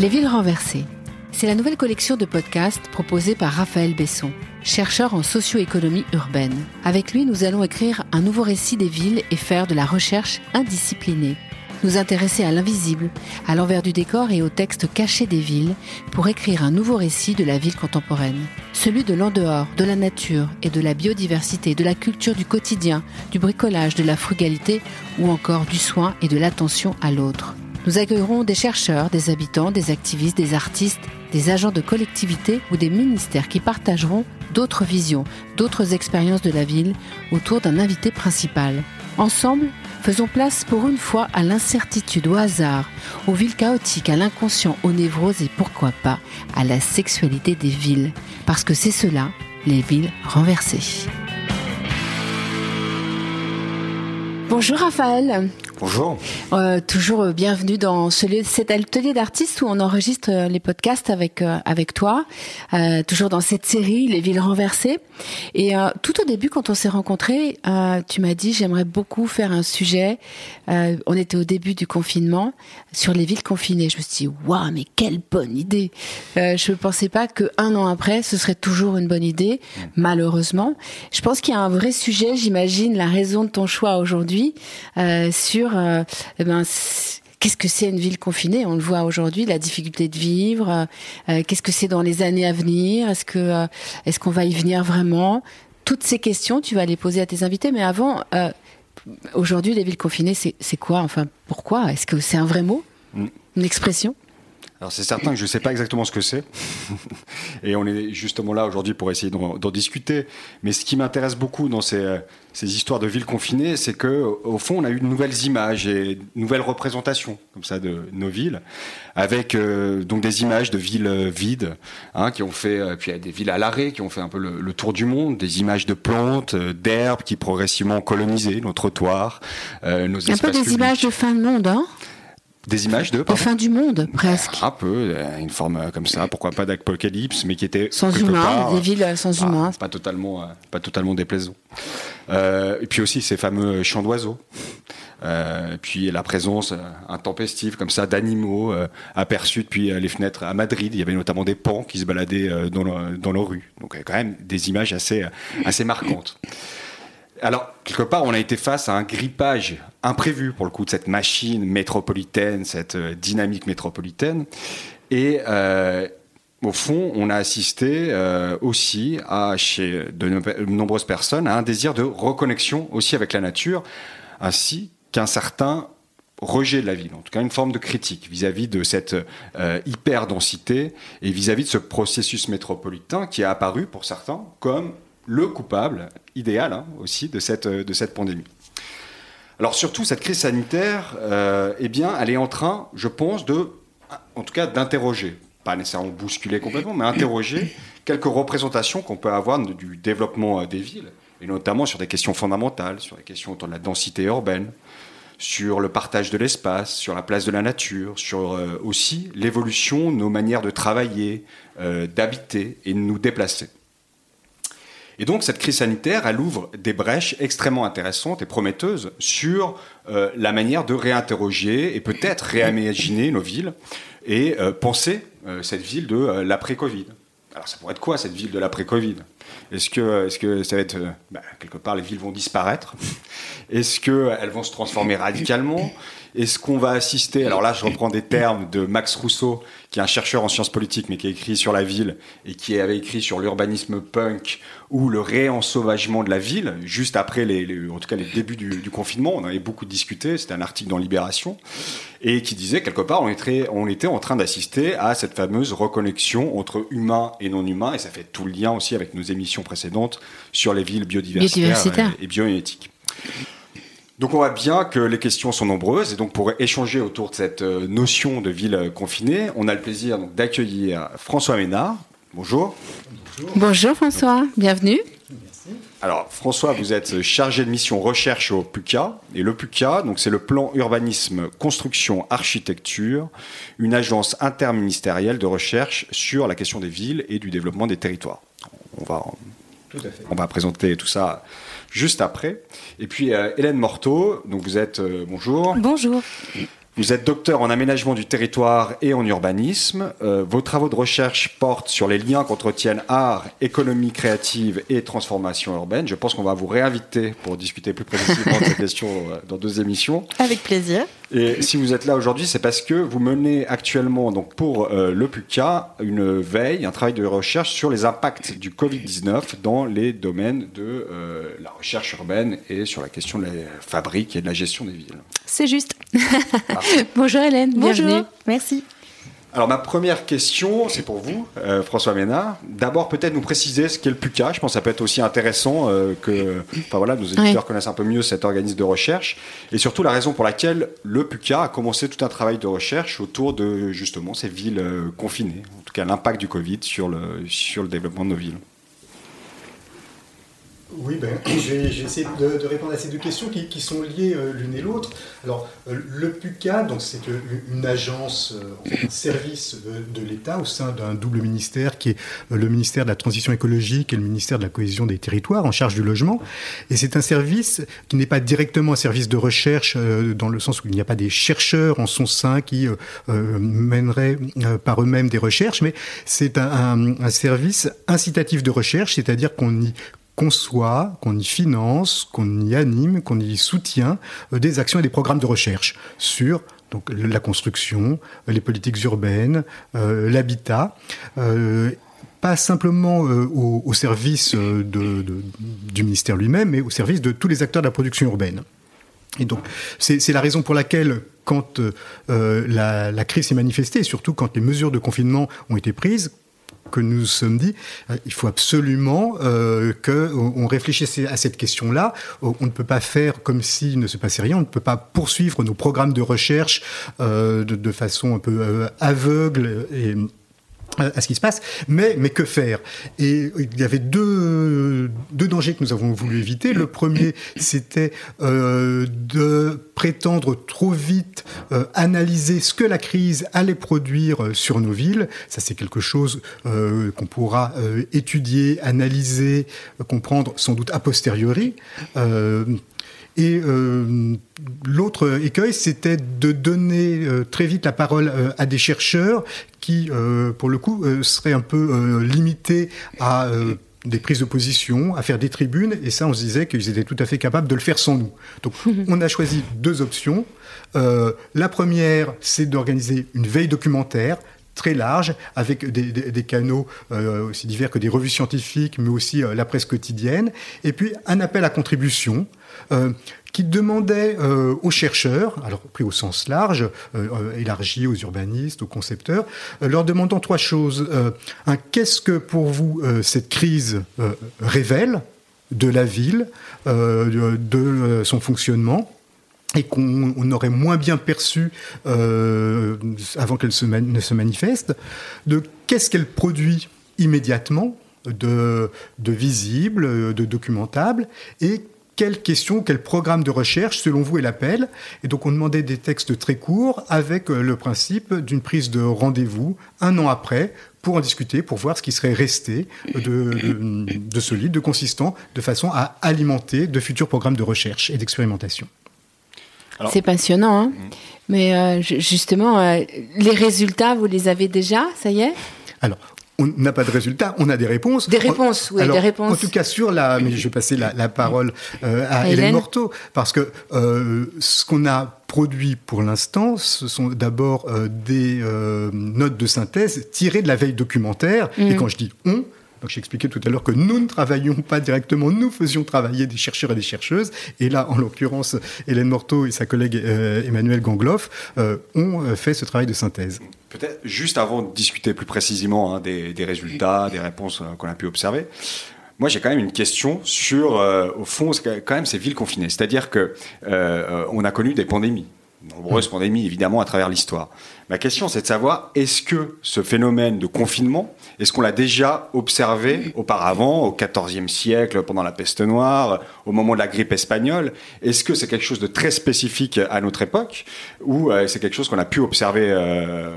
Les villes renversées. C'est la nouvelle collection de podcasts proposée par Raphaël Besson, chercheur en socio-économie urbaine. Avec lui, nous allons écrire un nouveau récit des villes et faire de la recherche indisciplinée. Nous intéresser à l'invisible, à l'envers du décor et au texte caché des villes pour écrire un nouveau récit de la ville contemporaine. Celui de l'en-dehors, de la nature et de la biodiversité, de la culture du quotidien, du bricolage, de la frugalité ou encore du soin et de l'attention à l'autre. Nous accueillerons des chercheurs, des habitants, des activistes, des artistes, des agents de collectivités ou des ministères qui partageront d'autres visions, d'autres expériences de la ville autour d'un invité principal. Ensemble, faisons place pour une fois à l'incertitude, au hasard, aux villes chaotiques, à l'inconscient, aux névroses et pourquoi pas à la sexualité des villes. Parce que c'est cela, les villes renversées. Bonjour Raphaël. Bonjour. Euh, toujours bienvenue dans ce, cet atelier d'artistes où on enregistre euh, les podcasts avec euh, avec toi. Euh, toujours dans cette série Les villes renversées. Et euh, tout au début, quand on s'est rencontrés, tu m'as dit j'aimerais beaucoup faire un sujet. on était au début du confinement sur les villes confinées. Je me suis dit waouh, mais quelle bonne idée. je ne pensais pas que un an après, ce serait toujours une bonne idée. Malheureusement, je pense qu'il y a un vrai sujet. J'imagine la raison de ton choix aujourd'hui sur euh, eh ben, qu'est-ce que c'est une ville confinée? On le voit aujourd'hui, la difficulté de vivre. Euh, euh, qu'est-ce que c'est dans les années à venir? Est-ce que est-ce qu'on va y venir vraiment? Toutes ces questions, tu vas les poser à tes invités. Mais avant, aujourd'hui, les villes confinées, c'est quoi? Enfin, pourquoi? Est-ce que c'est un vrai mot? Mm. Une expression? Alors c'est certain que je ne sais pas exactement ce que c'est, et on est justement là aujourd'hui pour essayer d'en discuter. Mais ce qui m'intéresse beaucoup dans ces, ces, histoires de villes confinées, c'est que au fond on a eu de nouvelles images et de nouvelles représentations comme ça de nos villes, avec euh, donc des images de villes euh, vides, hein, qui ont fait, euh, puis des villes à l'arrêt, qui ont fait un peu le, tour du monde, des images de plantes, d'herbes qui progressivement ont colonisé nos trottoirs, nos espaces. Un peu des images de fin de monde, hein des images de. La fin du monde, presque. Un peu, euh, une forme euh, comme ça, pourquoi pas d'apocalypse, mais qui était. Sans humains, des villes sans humains. Pas totalement, euh, pas totalement déplaisant. et puis aussi ces fameux chants d'oiseaux. puis la présence intempestive comme ça d'animaux aperçus depuis les fenêtres à Madrid. Il y avait notamment des pans qui se baladaient dans, dans nos rues. Donc quand même des images assez, assez marquantes. Alors, quelque part, on a été face à un grippage imprévu, pour le coup, de cette machine métropolitaine, cette euh, dynamique métropolitaine. Et euh, au fond, on a assisté euh, aussi chez de nombreuses personnes, à un désir de reconnexion aussi avec la nature, ainsi qu'un certain rejet de la ville, en tout cas une forme de critique vis-à-vis de cette hyper-densité et vis-à-vis de ce processus métropolitain qui a apparu pour certains comme le coupable idéal hein, aussi de cette, de cette pandémie. Alors surtout, cette crise sanitaire, euh, eh bien, elle est en train, je pense, de, en tout cas, d'interroger, pas nécessairement bousculer complètement, mais interroger quelques représentations qu'on peut avoir du développement euh, des villes, et notamment sur des questions fondamentales, sur les questions autour de la densité urbaine, sur le partage de l'espace, sur la place de la nature, sur euh, aussi l'évolution de nos manières de travailler, d'habiter et de nous déplacer. Et donc cette crise sanitaire, elle ouvre des brèches extrêmement intéressantes et prometteuses sur euh, la manière de réinterroger et peut-être réimaginer nos villes et euh, penser euh, cette ville de l'après-Covid. Alors ça pourrait être quoi cette ville de l'après-Covid? Est-ce que, est que ça va être bah, quelque part les villes vont disparaître? Est-ce qu'elles vont se transformer radicalement? Est-ce qu'on va assister? Alors là, je reprends des termes de Max Rousseau, qui est un chercheur en sciences politiques, mais qui a écrit sur la ville et qui avait écrit sur l'urbanisme punk ou le réensauvagement de la ville, juste après les, en tout cas les débuts du, confinement. On en avait beaucoup discuté. C'était un article dans Libération et qui disait quelque part on était, on était en train d'assister à cette fameuse reconnexion entre humain et non humain, et ça fait tout le lien aussi avec nos émissions précédentes sur les villes biodiversitaires, et, et bioénétiques. Donc on voit bien que les questions sont nombreuses et donc pour échanger autour de cette euh, notion de ville confinée, on a le plaisir d'accueillir François Ménard. Bonjour. Bonjour. François, bienvenue. Alors François, vous êtes chargé de mission recherche au PUCA et le PUCA, donc c'est le plan urbanisme construction architecture, une agence interministérielle de recherche sur la question des villes et du développement des territoires. On va on va présenter tout ça juste après. Et puis euh, Hélène Morteau, donc vous êtes, euh, bonjour. Bonjour. Vous êtes docteur en aménagement du territoire et en urbanisme. Euh, vos travaux de recherche portent sur les liens qu'entretiennent art, économie créative et transformation urbaine. Je pense qu'on va vous réinviter pour discuter plus précisément de ces questions dans deux émissions. Avec plaisir. Et si vous êtes là aujourd'hui, c'est parce que vous menez actuellement, donc pour euh, le PUCA, une veille, un travail de recherche sur les impacts du Covid-19 dans les domaines de la recherche urbaine et sur la question de la fabrique et de la gestion des villes. C'est juste. Bonjour Hélène, Bonjour. bienvenue. Merci. Alors ma première question, c'est pour vous, euh, François Ménard. D'abord peut-être nous préciser ce qu'est le PUCA. Je pense que ça peut être aussi intéressant euh, que enfin, voilà, nos éditeurs connaissent un peu mieux cet organisme de recherche. Et surtout la raison pour laquelle le PUCA a commencé tout un travail de recherche autour de justement ces villes euh, confinées. En tout cas l'impact du Covid sur le, sur le développement de nos villes. Oui, ben, je vais, essayer de, répondre à ces deux questions qui, sont liées euh, l'une et l'autre. Alors, euh, le PUCA, donc c'est euh, une agence, un service de, l'État au sein d'un double ministère qui est le ministère de la Transition écologique et le ministère de la Cohésion des Territoires en charge du logement. Et c'est un service qui n'est pas directement un service de recherche dans le sens où il n'y a pas des chercheurs en son sein qui mèneraient par eux-mêmes des recherches, mais c'est un service incitatif de recherche, c'est-à-dire qu'on y qu'on qu'on y finance, qu'on y anime, qu'on y soutient euh, des actions et des programmes de recherche sur donc, la construction, les politiques urbaines, euh, l'habitat. Euh, pas simplement au, service du ministère lui-même, mais au service de tous les acteurs de la production urbaine. Et donc, c'est la raison pour laquelle, quand la, la, crise s'est manifestée, et surtout quand les mesures de confinement ont été prises, que nous sommes dit, euh, il faut absolument euh, qu'on réfléchisse à cette question-là. On ne peut pas faire comme s'il ne se passait rien, on ne peut pas poursuivre nos programmes de recherche euh, de, de, façon un peu euh, aveugle et à ce qui se passe. Mais, mais que faire? Et il y avait deux, deux dangers que nous avons voulu éviter. Le premier, c'était euh, de prétendre trop vite euh, analyser ce que la crise allait produire euh, sur nos villes. Ça, c'est quelque chose euh, qu'on pourra euh, étudier, analyser, comprendre sans doute a posteriori. Et euh, l'autre écueil, c'était de donner euh, très vite la parole euh, à des chercheurs qui, pour le coup, seraient un peu limités à des prises de position, à faire des tribunes, et ça, on se disait qu'ils étaient tout à fait capables de le faire sans nous. Donc, on a choisi deux options. la première, c'est d'organiser une veille documentaire très large, avec des, canaux euh, aussi divers que des revues scientifiques, mais aussi euh, la presse quotidienne, et puis un appel à contribution euh, qui demandait aux chercheurs, alors pris au sens large, élargi aux urbanistes, aux concepteurs, leur demandant trois choses. Qu'est-ce que pour vous cette crise révèle de la ville, de son fonctionnement? Et qu'on aurait moins bien perçu euh, avant qu'elle ne se manifeste, de qu'est-ce qu'elle produit immédiatement de, de visible, de documentable, et quelles questions, quel programme de recherche, selon vous, est l'appel Et donc, on demandait des textes très courts avec euh, le principe d'une prise de rendez-vous un an après pour en discuter, pour voir ce qui serait resté de, de, de solide, de consistant, de façon à alimenter de futurs programmes de recherche et d'expérimentation. C'est passionnant, hein mm. mais euh, justement, euh, les résultats, vous les avez déjà, ça y est? Alors, on n'a pas de résultats, on a des réponses. Des réponses, oui, des réponses. En tout cas, sur la, mais je vais passer la, la parole euh, à, Hélène. Morteau, parce que euh, ce qu'on a produit pour l'instant, ce sont d'abord euh, des euh, notes de synthèse tirées de la veille documentaire. Mm. Et quand je dis on, donc j'expliquais tout à l'heure que nous ne travaillions pas directement, nous faisions travailler des chercheurs et des chercheuses. Et là, en l'occurrence, Hélène Morteau et sa collègue euh, Emmanuel Gangloff euh, ont euh, fait ce travail de synthèse. Peut-être juste avant de discuter plus précisément hein, des, des, résultats, des réponses euh, qu'on a pu observer. Moi, j'ai quand même une question sur, au fond, quand même ces villes confinées. C'est-à-dire que on a connu des pandémies, nombreuses pandémies évidemment à travers l'histoire. Ma question, c'est de savoir, est-ce que ce phénomène de confinement, est-ce qu'on l'a déjà observé auparavant, au XIVe siècle, pendant la peste noire, au moment de la grippe espagnole Est-ce que c'est quelque chose de très spécifique à notre époque, ou euh, c'est quelque chose qu'on a pu observer euh,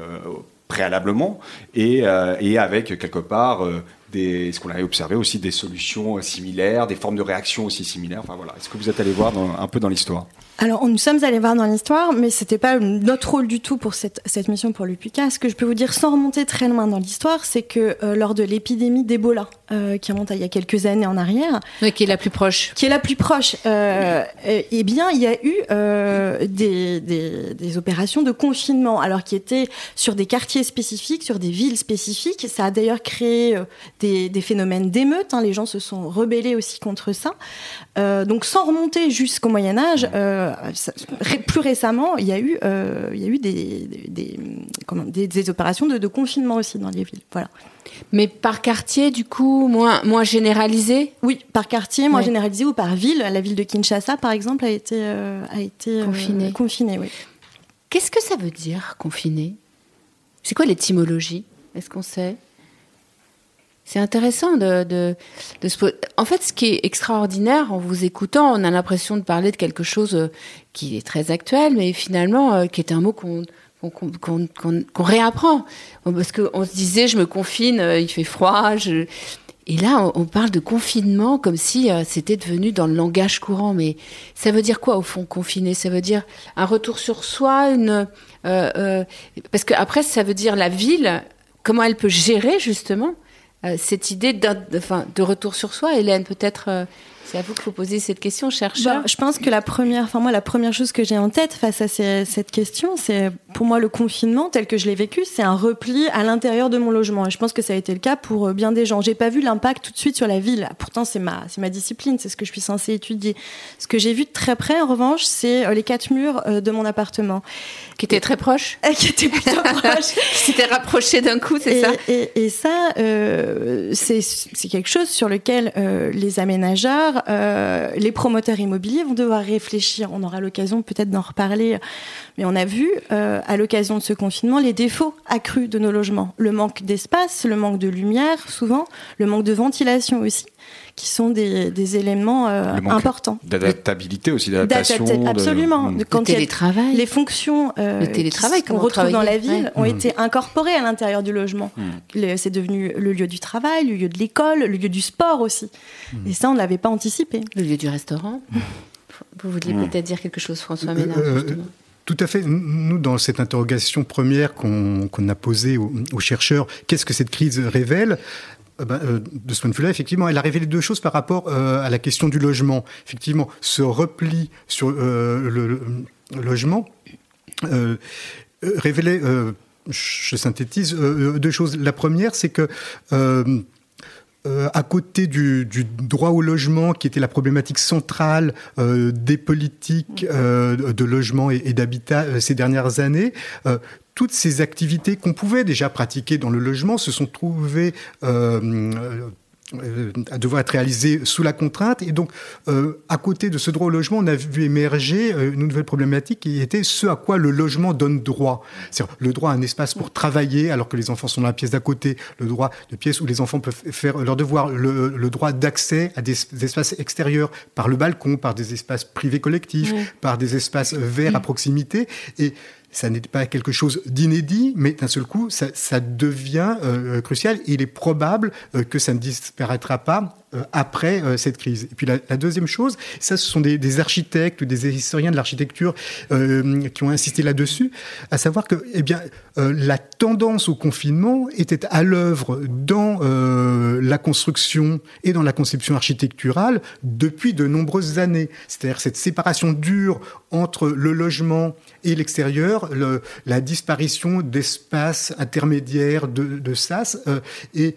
préalablement et, euh, et, avec quelque part des, est-ce qu'on a observé aussi des solutions similaires, des formes de réaction aussi similaires. Enfin voilà, est-ce que vous êtes allé voir un peu dans l'histoire? Alors, nous sommes allés voir dans l'histoire, mais c'était pas notre rôle du tout pour cette, cette mission pour l'UPICA. Ce que je peux vous dire sans remonter très loin dans l'histoire, c'est que euh, lors de l'épidémie d'Ebola, euh, qui remonte à il y a quelques années en arrière. Oui, qui est la plus proche. Qui est la plus proche. Euh, eh bien, il y a eu euh, des, des, des, opérations de confinement, alors qui étaient sur des quartiers spécifiques, sur des villes spécifiques. Ça a d'ailleurs créé euh, des, des, phénomènes d'émeutes. Hein. Les gens se sont rebellés aussi contre ça. Euh, donc, sans remonter jusqu'au Âge, plus récemment, il y a eu, il y a eu des, des, comment, des, opérations de, de confinement aussi dans les villes. Voilà. Mais par quartier, du coup, moins, moins généralisé? Oui, par quartier, moins généralisé ou par ville. La ville de Kinshasa, par exemple, a été, euh, a été confinée. confinée oui. Qu'est-ce que ça veut dire, confiné C'est quoi l'étymologie? Est-ce qu'on sait? C'est intéressant de, de, de se... En fait, ce qui est extraordinaire en vous écoutant, on a l'impression de parler de quelque chose euh, qui est très actuel, mais finalement, euh, qui est un mot qu'on qu'on réapprend. Parce qu'on se disait, je me confine, euh, il fait froid. Et là, on, parle de confinement comme si c'était devenu dans le langage courant. Mais ça veut dire quoi au fond, confiner? Ça veut dire un retour sur soi, une parce que après, ça veut dire la ville, comment elle peut gérer justement cette idée de, de retour sur soi. Hélène, peut-être c'est à vous que vous posez cette question, chercheur. Bah, je pense que la première, enfin moi, la première chose que j'ai en tête face à cette question, c'est pour moi le confinement tel que je l'ai vécu, c'est un repli à l'intérieur de mon logement. Et je pense que ça a été le cas pour euh, bien des gens. J'ai pas vu l'impact tout de suite sur la ville. Pourtant, c'est ma, c'est ma discipline, c'est ce que je suis censée étudier. Ce que j'ai vu de très près, en revanche, c'est euh, les quatre murs euh, de mon appartement, qui étaient très proches, qui étaient plutôt proches, qui s'étaient rapprochés d'un coup, c'est ça. Et, et ça, euh, c'est quelque chose sur lequel euh, les aménageurs euh, les promoteurs immobiliers vont devoir réfléchir. On aura l'occasion peut-être d'en reparler, mais on a vu euh, à l'occasion de ce confinement les défauts accrus de nos logements. Le manque d'espace, le manque de lumière souvent, le manque de ventilation aussi qui sont des, éléments euh, importants. D'adaptabilité aussi, d'adaptation. Absolument. De... Quand télétravail. Les fonctions le télétravail qu'on retrouve dans la ville ont mmh. été incorporées à l'intérieur du logement. Mmh. C'est devenu le lieu du travail, le lieu de l'école, le lieu du sport aussi. Mmh. Et ça, on ne l'avait pas anticipé. Le lieu du restaurant. Vous vouliez peut-être dire quelque chose, François Ménard, euh, tout à fait. Nous, dans cette interrogation première qu'on a posée aux chercheurs, qu'est-ce que cette crise révèle? Euh, ben, euh, de ce point de vue-là, effectivement, elle a révélé deux choses par rapport euh, à la question du logement. Effectivement, ce repli sur le, logement révélait, je synthétise, deux choses. La première, c'est que à côté du, droit au logement, qui était la problématique centrale des politiques de logement et, et d'habitat ces dernières années, toutes ces activités qu'on pouvait déjà pratiquer dans le logement se sont trouvées euh, euh, à devoir être réalisées sous la contrainte. Et donc, euh, à côté de ce droit au logement, on a vu émerger une nouvelle problématique qui était ce à quoi le logement donne droit. C'est-à-dire le droit à un espace pour travailler alors que les enfants sont dans la pièce d'à côté, le droit de pièce où les enfants peuvent faire leur devoir, le, droit d'accès à des, espaces extérieurs par le balcon, par des espaces privés collectifs, par des espaces verts à proximité. Et ça n'est pas quelque chose d'inédit, mais d'un seul coup, ça, devient euh, crucial. il est probable euh, que ça ne disparaîtra pas après euh, cette crise. Et puis la, deuxième chose, ça ce sont des, architectes ou des historiens de l'architecture euh, qui ont insisté là-dessus, à savoir que eh bien, la tendance au confinement était à l'œuvre dans la construction et dans la conception architecturale depuis de nombreuses années. C'est-à-dire cette séparation dure entre le logement et l'extérieur, la disparition d'espaces intermédiaires de, de sas et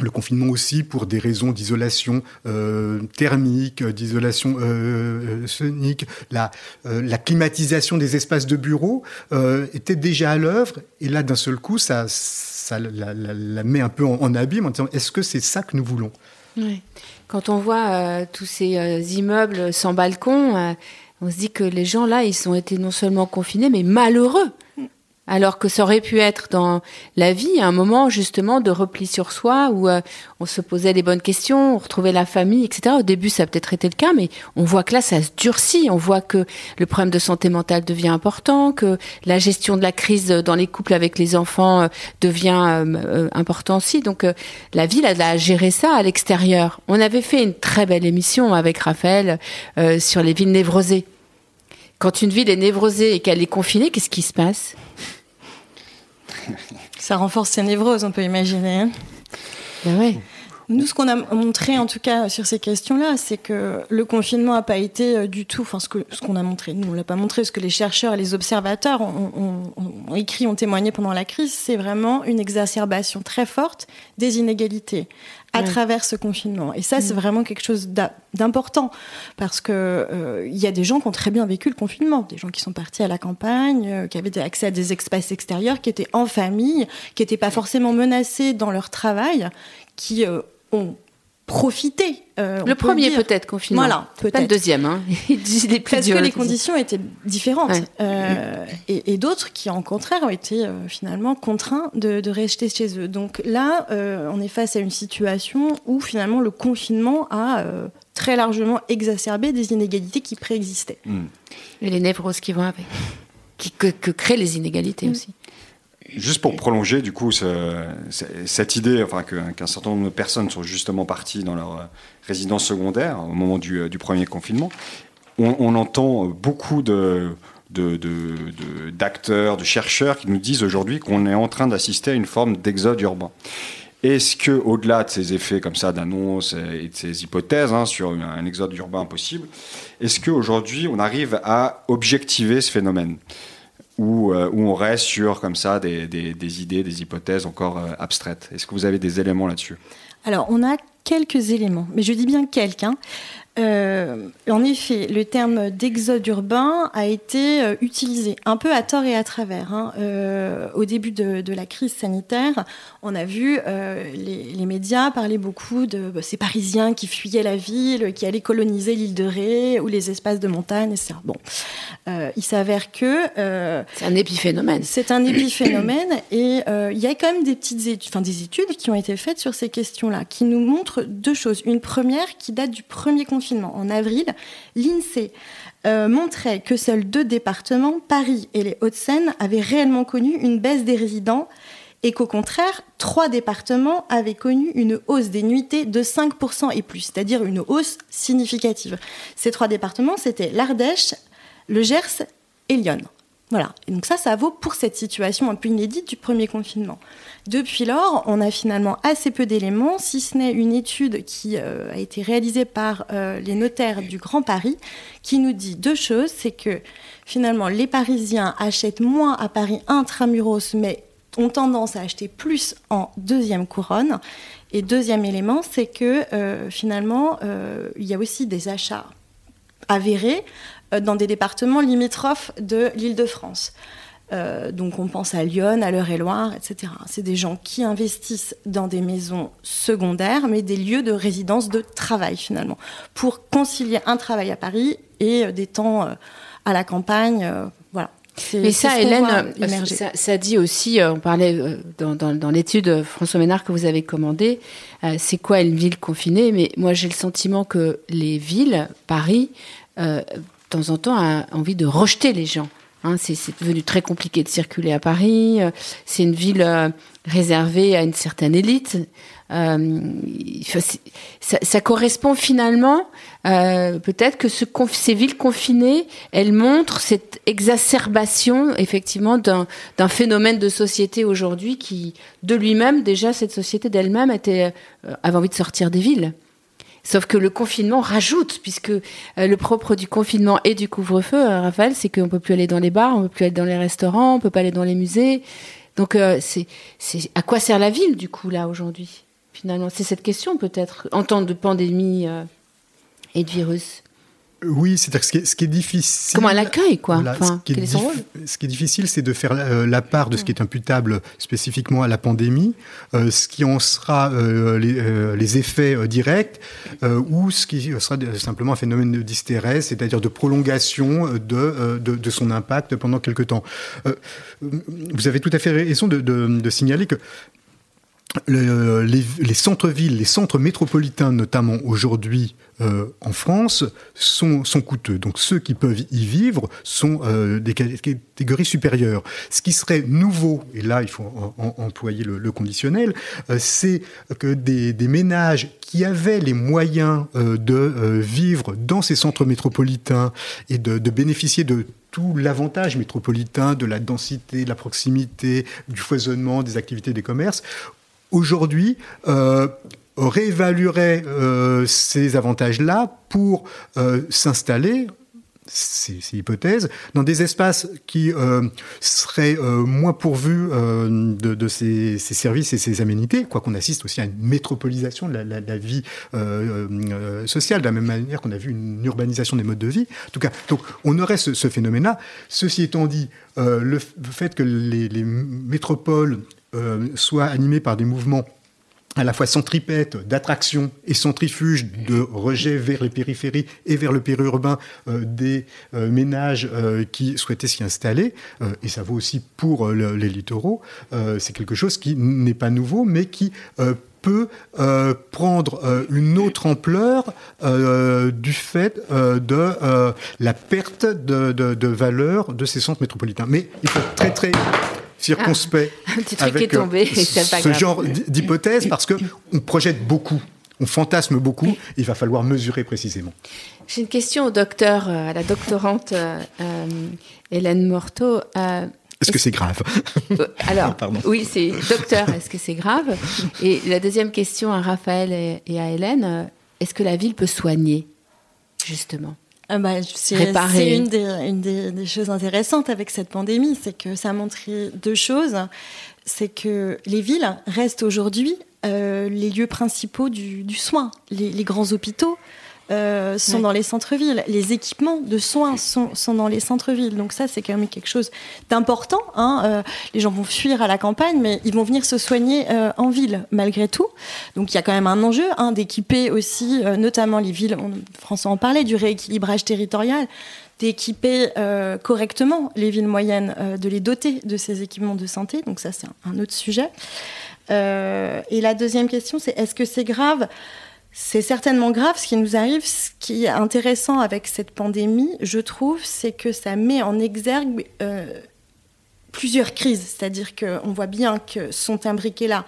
le confinement aussi pour des raisons d'isolation euh, thermique, d'isolation euh, sonique, la, euh, la, climatisation des espaces de bureau était déjà à l'œuvre. Et là, d'un seul coup, ça, ça la, met un peu en, abîme en disant est-ce que c'est ça que nous voulons? Oui. Quand on voit tous ces immeubles sans balcon, on se dit que les gens là, ils ont été non seulement confinés, mais malheureux alors que ça aurait pu être dans la vie un moment justement de repli sur soi où euh, on se posait les bonnes questions, on retrouvait la famille, etc. Au début, ça a peut-être été le cas, mais on voit que là, ça se durcit. On voit que le problème de santé mentale devient important, que la gestion de la crise dans les couples avec les enfants euh, devient euh, important aussi. Donc, la ville a, a géré ça à l'extérieur. On avait fait une très belle émission avec Raphaël sur les villes névrosées. Quand une ville est névrosée et qu'elle est confinée, qu'est-ce qui se passe? Ça renforce ses névroses, on peut imaginer. Hein? Ben Nous, ce qu'on a montré, en tout cas, sur ces questions-là, c'est que le confinement n'a pas été euh, du tout, enfin, ce qu'on ce a montré, nous, on l'a pas montré, ce que les chercheurs et les observateurs ont, ont écrit, ont témoigné pendant la crise, c'est vraiment une exacerbation très forte des inégalités à travers ce confinement. Et ça, c'est mm. vraiment quelque chose d'important parce que euh, il y a des gens qui ont très bien vécu le confinement, des gens qui sont partis à la campagne, euh, qui avaient accès à des espaces extérieurs, qui étaient en famille, qui n'étaient pas forcément menacés dans leur travail, qui euh, ont profiter. Euh, le premier peut-être confinement. Voilà, peut-être. Pas le deuxième. Hein. les Parce que les conditions étaient différentes. Euh, et, d'autres qui, en contraire, ont été euh, finalement contraints de, de, rester chez eux. Donc là, on est face à une situation où finalement le confinement a très largement exacerbé des inégalités qui préexistaient. Hmm. Et les névroses qui vont avec. Qui, que, créent les inégalités hmm. aussi. Juste pour prolonger, du coup, cette idée, enfin, qu'un certain nombre de personnes sont justement parties dans leur euh, résidence secondaire au moment du, euh, premier confinement, on, entend beaucoup d'acteurs, de, chercheurs qui nous disent aujourd'hui qu'on est en train d'assister à une forme d'exode urbain. Est-ce que, au-delà de ces effets comme ça d'annonce et de ces hypothèses hein, sur un exode urbain possible, est-ce qu'aujourd'hui on arrive à objectiver ce phénomène? Euh, où, on reste sur comme ça des, idées, des hypothèses encore euh, abstraites Est-ce que vous avez des éléments là-dessus? Alors, on a quelques éléments, mais je dis bien quelques. Hein. Euh, en effet, le terme d'exode urbain a été euh, utilisé un peu à tort et à travers. Hein. Euh, au début de, la crise sanitaire, on a vu les, médias parler beaucoup de bah, ces Parisiens qui fuyaient la ville, qui allaient coloniser l'île de Ré ou les espaces de montagne, etc. Bon, il s'avère que c'est un épiphénomène. C'est un épiphénomène et il y a quand même des petites études, enfin des études qui ont été faites sur ces questions-là, qui nous montrent deux choses. Une première qui date du premier confinement en avril, l'INSEE euh, montrait que seuls deux départements, Paris et les Hauts-de-Seine, avaient réellement connu une baisse des résidents et qu'au contraire, trois départements avaient connu une hausse des nuitées de 5% et plus, c'est-à-dire une hausse significative. Ces trois départements, c'était l'Ardèche, le Gers et Lyon. Voilà. Et donc ça, ça vaut pour cette situation un peu inédite du premier confinement. Depuis lors, on a finalement assez peu d'éléments, si ce n'est une étude qui euh, a été réalisée par euh, les notaires du Grand Paris, qui nous dit deux choses. C'est que finalement, les Parisiens achètent moins à Paris intramuros, mais ont tendance à acheter plus en deuxième couronne. Et deuxième élément, c'est que euh, finalement, il y a aussi des achats avérés dans des départements limitrophes de l'Île-de-France. Euh, donc on pense à Lyon, à l'Eure-et-Loire, etc. C'est des gens qui investissent dans des maisons secondaires, mais des lieux de résidence de travail finalement, pour concilier un travail à Paris et euh, des temps à la campagne. voilà. Mais ça, Hélène, ça, dit aussi, on parlait dans, l'étude François Ménard que vous avez commandée, c'est quoi une ville confinée? Mais moi, j'ai le sentiment que les villes, Paris, temps en temps a envie de rejeter les gens. Hein, c'est devenu très compliqué de circuler à Paris. Euh, c'est une ville euh, réservée à une certaine élite. Euh, ça, correspond finalement, peut-être que ce, ces villes confinées, elles montrent cette exacerbation effectivement d'un phénomène de société aujourd'hui qui, de lui-même, déjà cette société d'elle-même avait envie de sortir des villes. Sauf que le confinement rajoute, puisque euh, le propre du confinement et du couvre-feu, euh, Raphaël, c'est qu'on peut plus aller dans les bars, on peut plus aller dans les restaurants, on peut pas aller dans les musées. Donc euh, c'est à quoi sert la ville du coup là aujourd'hui? Finalement, c'est cette question peut-être en temps de pandémie et de virus. Oui, c'est-à-dire ce, ce qui est difficile. Comment elle accueille, quoi enfin, ce, qui est ce, qui est difficile, c'est de faire la, part de ce qui est imputable spécifiquement à la pandémie, euh, ce qui en sera euh, les, euh, les, effets directs, ou ce qui sera simplement un phénomène de d'hystérèse, c'est-à-dire de prolongation de, de, de, son impact pendant quelque temps. vous avez tout à fait raison de, de signaler que les, les centres-villes, les centres métropolitains notamment aujourd'hui euh, en France sont, coûteux. Donc ceux qui peuvent y vivre sont euh, des catégories supérieures. Ce qui serait nouveau, et là il faut employer le, conditionnel, euh, c'est que des, ménages qui avaient les moyens de vivre dans ces centres métropolitains et de bénéficier de tout l'avantage métropolitain de la densité, de la proximité, du foisonnement, des activités des commerces, aujourd'hui, euh, réévaluerait euh, ces avantages-là pour euh, s'installer c'est hypothèse, dans des espaces qui euh, seraient moins pourvus de, ces, ces, services et ces aménités, quoi qu'on assiste aussi à une métropolisation de la, vie sociale, de la même manière qu'on a vu une urbanisation des modes de vie. En tout cas, donc on aurait ce, phénomène-là. Ceci étant dit, le fait que les métropoles soient animées par des mouvements à la fois centripète d'attraction et centrifuge de rejet vers les périphéries et vers le périurbain euh, des euh, ménages euh, qui souhaitaient s'y installer, et ça vaut aussi pour les littoraux, c'est quelque chose qui n'est pas nouveau, mais qui peut prendre une autre ampleur du fait de la perte de, valeur de ces centres métropolitains. Mais il faut très très circonspect ah, un petit truc avec est tombé, ce genre d'hypothèse parce que on projette beaucoup. On fantasme beaucoup, il va falloir mesurer précisément. J'ai une question au docteur, euh, à la doctorante euh, euh, Hélène Morteau. est-ce que c'est grave? Alors, oui, c'est docteur, est-ce que c'est grave? Et la deuxième question à Raphaël et à Hélène, est-ce que la ville peut soigner, justement? Ah bah, c'est une, des, choses intéressantes avec cette pandémie, c'est que ça a montré deux choses. C'est que les villes restent aujourd'hui euh, les lieux principaux du, soin. les, grands hôpitaux euh, sont dans les centres-villes. Les équipements de soins sont, sont dans les centres-villes. Donc ça, c'est quand même quelque chose d'important. Hein. Euh, les gens vont fuir à la campagne, mais ils vont venir se soigner euh, en ville, malgré tout. Donc il y a quand même un enjeu hein, d'équiper aussi, notamment les villes, François en parlait, du rééquilibrage territorial d'équiper correctement les villes moyennes, de les doter de ces équipements de santé. Donc ça, c'est un, autre sujet. et la deuxième question, c'est est-ce que c'est grave c'est certainement grave ce qui nous arrive. Ce qui est intéressant avec cette pandémie, je trouve, c'est que ça met en exergue euh, plusieurs crises. C'est-à-dire qu'on voit bien que sont imbriquées là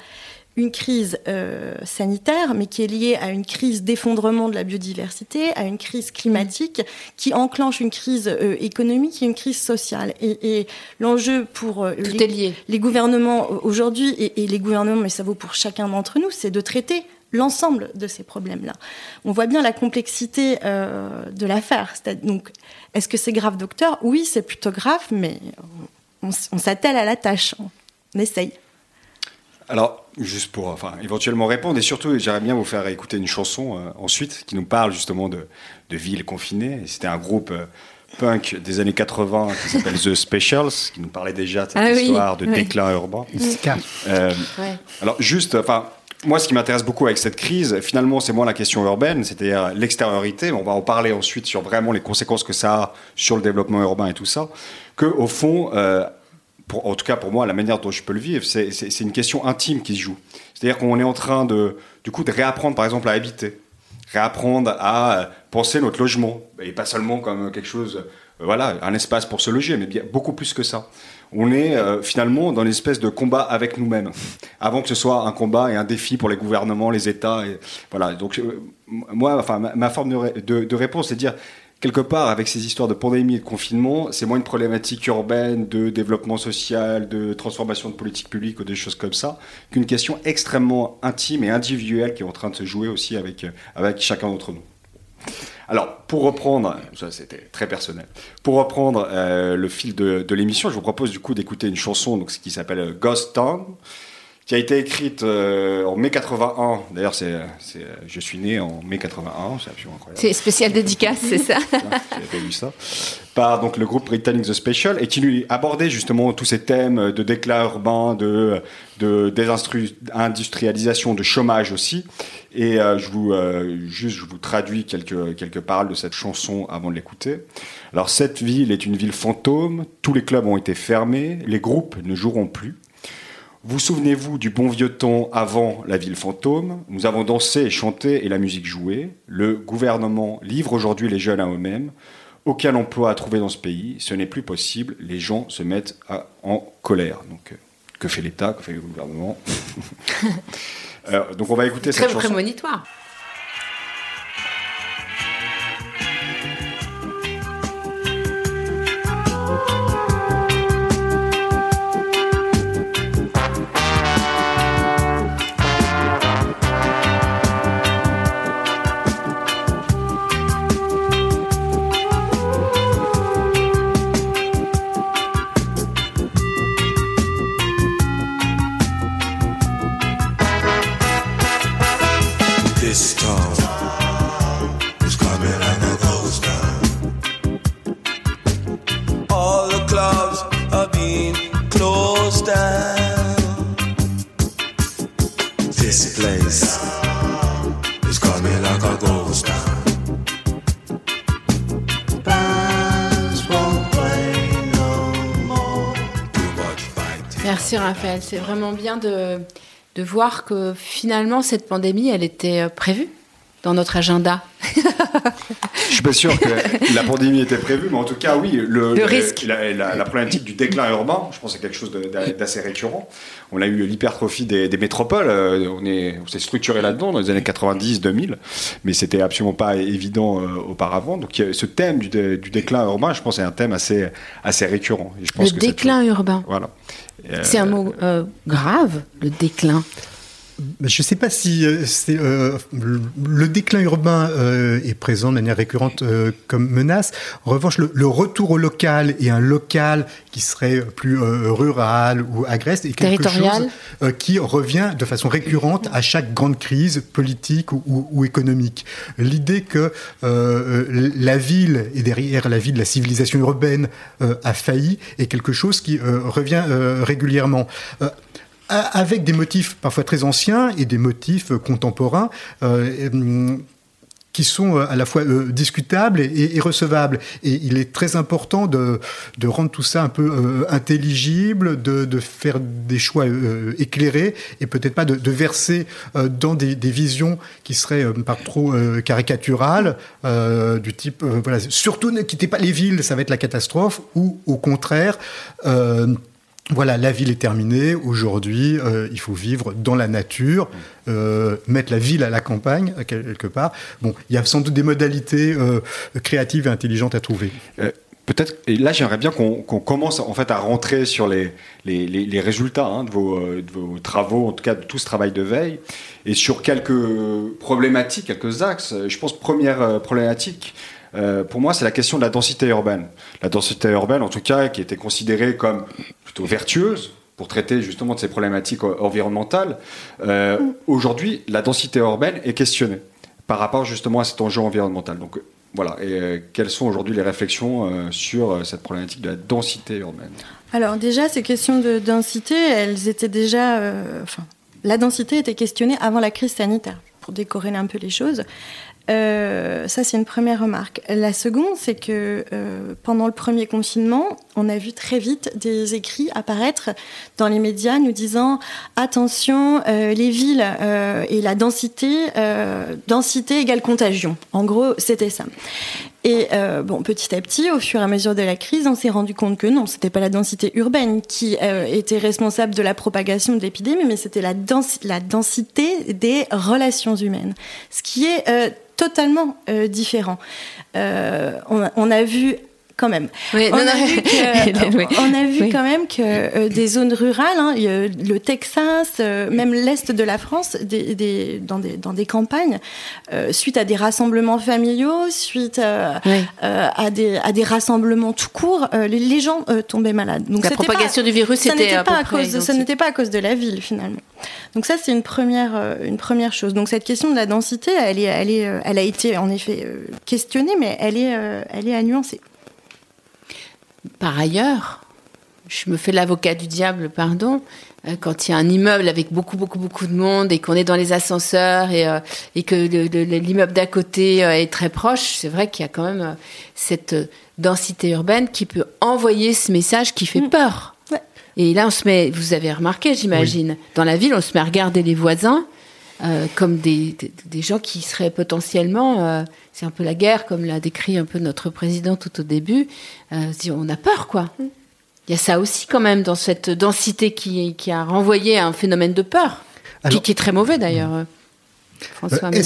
une crise euh, sanitaire, mais qui est liée à une crise d'effondrement de la biodiversité, à une crise climatique, qui enclenche une crise euh, économique et une crise sociale. Et, l'enjeu pour les, les, gouvernements aujourd'hui, et, et les gouvernements, mais ça vaut pour chacun d'entre nous, c'est de traiter l'ensemble de ces problèmes-là. On voit bien la complexité euh, de l'affaire. Donc, est-ce que c'est grave, docteur? Oui, c'est plutôt grave, mais on, s'attelle à la tâche. On essaye. Alors, juste pour enfin, éventuellement répondre, et surtout, j'aimerais bien vous faire écouter une chanson euh, ensuite qui nous parle justement de, de villes confinées. C'était un groupe. Euh, punk des années 80 qui s'appelle The Specials, qui nous parlait déjà de cette ah histoire de déclin urbain. Alors juste, enfin, moi, ce qui m'intéresse beaucoup avec cette crise, finalement, c'est moins la question urbaine, c'est-à-dire l'extériorité. On va en parler ensuite sur vraiment les conséquences que ça a sur le développement urbain et tout ça. Que, au fond, euh, en tout cas pour moi, la manière dont je peux le vivre, c'est une question intime qui se joue. C'est-à-dire qu'on est en train de, du coup, de réapprendre, par exemple, à habiter, réapprendre à penser notre logement, et pas seulement comme quelque chose, euh, voilà, un espace pour se loger, mais bien, beaucoup plus que ça on est euh, finalement dans une espèce de combat avec nous-mêmes, avant que ce soit un combat et un défi pour les gouvernements, les États. Et, voilà. Donc euh, moi, enfin, ma, forme de, réponse, c'est de dire quelque part, avec ces histoires de pandémie et de confinement, c'est moins une problématique urbaine de développement social, de transformation de politique publique ou des choses comme ça, qu'une question extrêmement intime et individuelle qui est en train de se jouer aussi avec, avec chacun d'entre nous. Alors, pour reprendre, ça c'était très personnel, pour reprendre euh, le fil de, l'émission, je vous propose du coup d'écouter une chanson donc, qui s'appelle Ghost Town, qui a été écrite euh, en mai 81. D'ailleurs, c'est, je suis né en mai 81, c'est absolument incroyable. C'est spécial dédicace, c'est ça J'avais pas vu ça. Par donc le groupe britannique The Special et qui lui abordait justement tous ces thèmes de déclin urbain, de, de désindustrialisation, de chômage aussi. Et euh, je vous euh, juste je vous traduis quelques quelques paroles de cette chanson avant de l'écouter. Alors cette ville est une ville fantôme. Tous les clubs ont été fermés, les groupes ne joueront plus. Vous souvenez-vous du bon vieux temps avant la ville fantôme? Nous avons dansé et chanté et la musique jouée. Le gouvernement livre aujourd'hui les jeunes à eux-mêmes. Aucun emploi à trouver dans ce pays. Ce n'est plus possible. Les gens se mettent en colère. Donc, euh, que fait l'État? Que fait le gouvernement? Euh, Donc, on va écouter cette chanson. Très prémonitoire. Merci Raphaël, c'est vraiment bien de, de voir que finalement cette pandémie, elle était euh, prévue dans notre agenda. Je suis pas sûr que la pandémie était prévue, mais en tout cas, oui, le, le risque. La, problématique du déclin urbain, je pense que c'est quelque chose d'assez récurrent. On a eu l'hypertrophie des, des, métropoles, euh, on s'est structuré là-dedans dans les années 90-2000, mais c'était absolument pas évident euh, auparavant. Donc ce thème du, du, déclin urbain, je pense, c'est un thème assez, assez récurrent. je pense le déclin urbain. Voilà. C'est un mot euh, grave, le déclin. Je ne sais pas si euh, euh, le déclin urbain est présent de manière récurrente comme menace. En revanche, le, retour au local et un local qui serait plus rural ou agreste est quelque chose qui revient de façon récurrente à chaque grande crise politique ou, économique. L'idée que la ville et derrière la ville, la civilisation urbaine a failli est quelque chose qui revient régulièrement avec des motifs parfois très anciens et des motifs contemporains. Euh, qui sont euh, à la fois euh, discutables et, recevables. Et il est très important de, de rendre tout ça un peu intelligible, de, de, faire des choix éclairés et peut-être pas de, verser dans des, des, visions qui seraient pas trop caricaturales, du type, voilà, surtout ne quittez pas les villes, ça va être la catastrophe, ou au contraire, voilà, la ville est terminée. Aujourd'hui, euh, il faut vivre dans la nature, euh, mettre la ville à la campagne, quelque part. Bon, il y a sans doute des modalités euh, créatives et intelligentes à trouver. Peut-être, et là j'aimerais bien qu'on commence en fait à rentrer sur les, résultats hein, de, vos, travaux, en tout cas de tout ce travail de veille, et sur quelques problématiques, quelques axes. Je pense première problématique, pour moi, c'est la question de la densité urbaine. La densité urbaine, en tout cas, qui était considérée comme plutôt vertueuse pour traiter justement de ces problématiques environnementales. Euh, aujourd'hui, la densité urbaine est questionnée par rapport justement à cet enjeu environnemental. Donc voilà, et euh, quelles sont aujourd'hui les réflexions sur cette problématique de la densité urbaine? Alors déjà, ces questions de densité, elles étaient déjà... enfin, la densité était questionnée avant la crise sanitaire, pour décorer un peu les choses. Euh, ça, c'est une première remarque. La seconde, c'est que euh, pendant le premier confinement, on a vu très vite des écrits apparaître dans les médias nous disant attention, euh, les villes et la densité, densité égale contagion. En gros, c'était ça. Et bon, petit à petit, au fur et à mesure de la crise, on s'est rendu compte que non, c'était pas la densité urbaine qui était responsable de la propagation de l'épidémie, mais c'était la, densité des relations humaines. Ce qui est euh, différent. Euh, on, a vu quand même. on, a vu quand même que euh, des zones rurales, hein, le Texas, euh, même l'est de la France, des, dans, des, dans des campagnes, euh, suite à des rassemblements familiaux, suite à, des, à des rassemblements tout court, les, gens tombaient malades. Donc la propagation du virus, c'était pas à cause, ça n'était pas à cause de la ville finalement. Donc ça, c'est une première, une première chose. Donc cette question de la densité, elle, est, elle, est, elle a été en effet questionnée, mais elle est, elle est à nuancer. Par ailleurs, je me fais l'avocat du diable, pardon, euh, quand il y a un immeuble avec beaucoup, beaucoup, beaucoup de monde et qu'on est dans les ascenseurs et, euh, que l'immeuble d'à côté euh, est très proche, c'est vrai qu'il y a quand même cette densité urbaine qui peut envoyer ce message qui fait mm. peur. Et là, on se met, vous avez remarqué, j'imagine, dans la ville, on se met à regarder les voisins comme des, gens qui seraient potentiellement c'est un peu la guerre, comme l'a décrit un peu notre président tout au début. Euh, on a peur, quoi. Mm. Il y a ça aussi quand même dans cette densité qui, a renvoyé à un phénomène de peur, qui, est très mauvais d'ailleurs. Mm. François euh,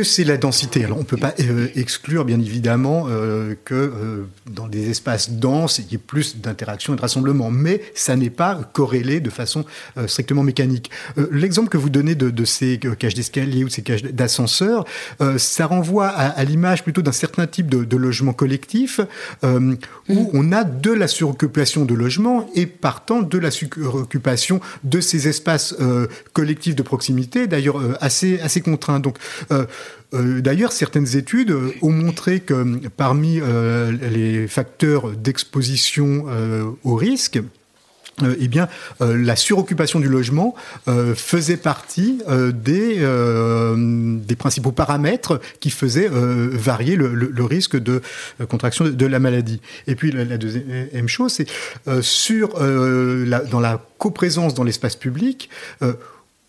que c'est la densité. Alors on ne peut pas euh, exclure bien évidemment euh, que euh, dans des espaces denses, il y ait plus d'interaction et de rassemblement, mais ça n'est pas corrélé de façon strictement mécanique. L'exemple que vous donnez de, ces cages d'escalier ou ces cages d'ascenseur, ça renvoie à, l'image plutôt d'un certain type de, de logement collectif où mm. on a de la suroccupation de logements et partant de la suroccupation de ces espaces collectifs de proximité, d'ailleurs assez, assez contraints. Donc euh, d'ailleurs, certaines études ont montré que parmi euh, les facteurs d'exposition euh, au risque, eh bien, la suroccupation du logement faisait partie des, principaux paramètres qui faisaient varier le, risque de contraction de, la maladie. Et puis la, deuxième chose, c'est sur dans la coprésence dans l'espace public,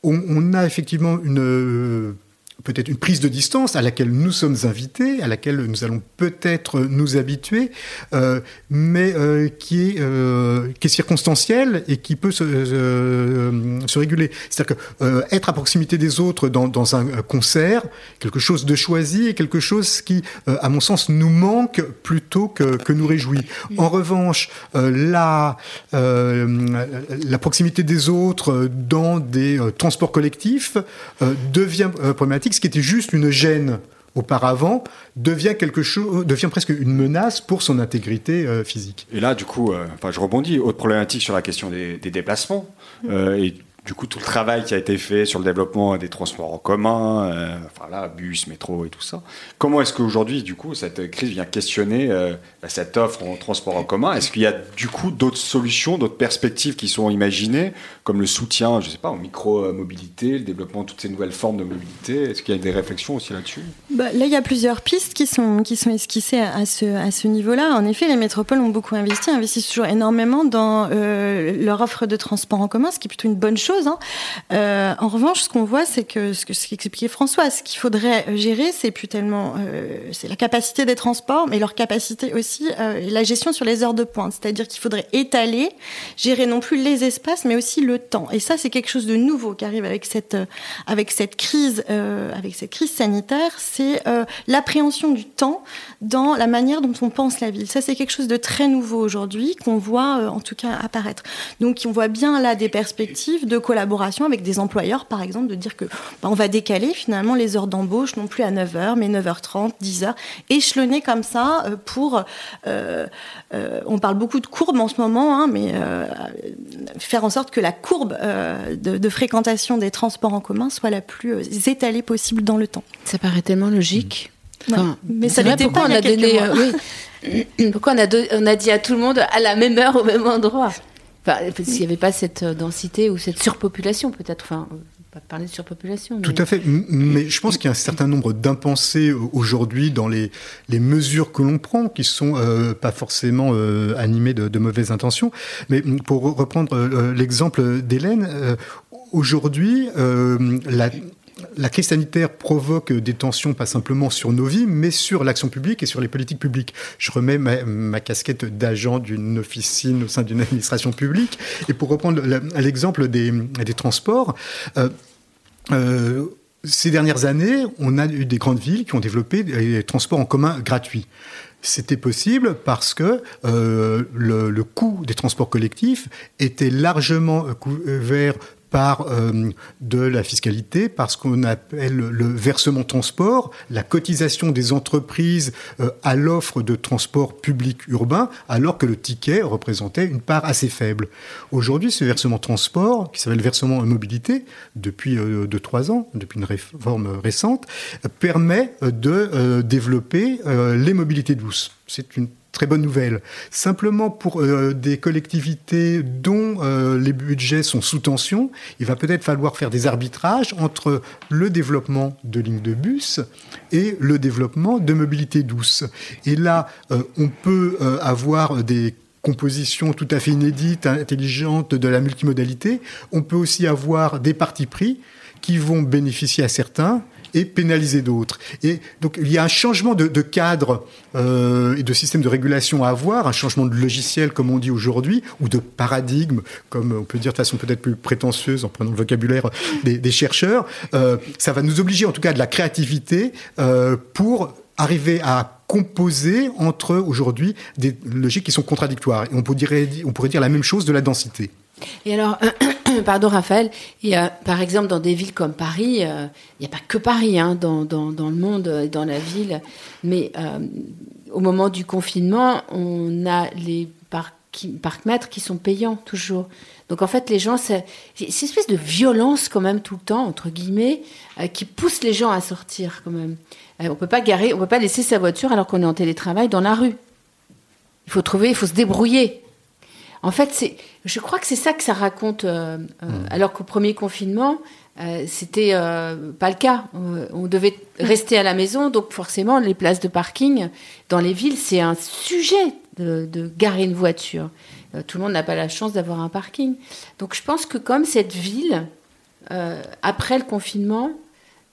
on, a effectivement une peut-être une prise de distance à laquelle nous sommes invités, à laquelle nous allons peut-être nous habituer, euh, mais euh, qui, est, euh, qui est circonstancielle et qui peut se, réguler. C'est-à-dire que être à proximité des autres dans, un concert, quelque chose de choisi et quelque chose qui, à mon sens, nous manque plutôt que, nous réjouit. En revanche, la proximité des autres dans des transports collectifs devient problématique ce qui était juste une gêne auparavant devient quelque chose, devient presque une menace pour son intégrité euh, physique. Et là, du coup, euh, enfin, je rebondis. Autre problématique sur la question des, déplacements. Euh, et du coup, tout le travail qui a été fait sur le développement des transports en commun, euh, enfin là, bus, métro et tout ça. Comment est-ce qu'aujourd'hui, du coup, cette crise vient questionner euh, bah, cette offre en transport en commun? Est-ce qu'il y a du coup d'autres solutions, d'autres perspectives qui sont imaginées, comme le soutien, je sais pas, en micro-mobilité, le développement de toutes ces nouvelles formes de mobilité? Est-ce qu'il y a des réflexions aussi là-dessus? Bah, Là, il y a plusieurs pistes qui sont, qui sont esquissées à, ce, à ce niveau-là. En effet, les métropoles ont beaucoup investi, investissent toujours énormément dans euh, leur offre de transport en commun, ce qui est plutôt une bonne chose Hein. Euh, en revanche, ce qu'on voit, c'est que ce qu'expliquait François, ce qu'il faudrait gérer, c'est plus tellement euh, la capacité des transports, mais leur capacité aussi, euh, la gestion sur les heures de pointe. C'est-à-dire qu'il faudrait étaler, gérer non plus les espaces, mais aussi le temps. Et ça, c'est quelque chose de nouveau qui arrive avec cette avec cette crise, avec cette crise sanitaire. C'est l'appréhension du temps dans la manière dont on pense la ville. Ça, c'est quelque chose de très nouveau aujourd'hui qu'on voit en tout cas apparaître. Donc, on voit bien là des perspectives de collaboration avec des employeurs, par exemple, de dire que bah, on va décaler finalement les heures d'embauche, non plus à 9h, mais 9h30, 10h, échelonner comme ça euh, pour... Euh, euh, on parle beaucoup de courbes en ce moment, hein, mais faire en sorte que la courbe de, fréquentation des transports en commun soit la plus étalée possible dans le temps. Ça paraît tellement logique. mais ça pas on a donné, Pourquoi on a, on a dit à tout le monde à la même heure, au même endroit Enfin, s'il n'y avait pas cette euh, densité ou cette surpopulation, peut-être. Enfin, pas parler de surpopulation. Tout à fait. Mais je pense qu'il y a un certain nombre d'impensés euh, aujourd'hui dans les, les mesures que l'on prend, qui sont euh, pas forcément animées de, de, mauvaises intentions. Mais pour reprendre l'exemple d'Hélène, aujourd'hui, la la crise sanitaire provoque des tensions pas simplement sur nos vies, mais sur l'action publique et sur les politiques publiques. Je remets ma, casquette d'agent d'une officine au sein d'une administration publique. Et pour reprendre l'exemple des, transports, euh, euh, ces dernières années, on a eu des grandes villes qui ont développé des transports en commun gratuits. c'était possible parce que euh, le, le, coût des transports collectifs était largement couvert par euh, de la fiscalité, par ce qu'on appelle le versement transport, la cotisation des entreprises euh, à l'offre de transport public urbain, alors que le ticket représentait une part assez faible. Aujourd'hui, ce versement transport, qui s'appelle versement mobilité, depuis 2-3 euh, ans, depuis une réforme récente, permet de développer les mobilités douces. C'est une très bonne nouvelle. Simplement pour euh, des collectivités dont euh, les budgets sont sous tension, il va peut-être falloir faire des arbitrages entre le développement de lignes de bus et le développement de mobilité douce. Et là, euh, on peut avoir des compositions tout à fait inédites, intelligentes de la multimodalité. On peut aussi avoir des partis pris qui vont bénéficier à certains et pénaliser d'autres. Et donc il y a un changement de, cadre euh, et de système de régulation à avoir, un changement de logiciel comme on dit aujourd'hui, ou de paradigme, comme on peut dire de façon peut-être plus prétentieuse en prenant le vocabulaire des, chercheurs. Euh, ça va nous obliger en tout cas de la créativité euh, pour arriver à composer entre aujourd'hui des logiques qui sont contradictoires. Et on pourrait, on pourrait dire la même chose de la densité. Et alors, pardon Raphaël, par exemple dans des villes comme Paris, euh, il n'y a pas que Paris hein, dans, le monde, euh, dans la ville, mais euh, au moment du confinement, on a les parcs qui sont payants toujours. Donc en fait, les gens, c'est une espèce de violence quand même tout le temps, entre guillemets, qui pousse les gens à sortir quand même. on peut pas garer, on peut pas laisser sa voiture alors qu'on est en télétravail dans la rue. Il faut trouver, il faut se débrouiller. En fait, c'est, je crois que c'est ça que ça raconte. Euh, euh, hmm. Alors qu'au premier confinement, euh, c'était pas le cas. on devait rester à la maison, donc forcément, les places de parking dans les villes, c'est un sujet de, de garer une voiture. tout le monde n'a pas la chance d'avoir un parking. Donc, je pense que comme cette ville, après le confinement,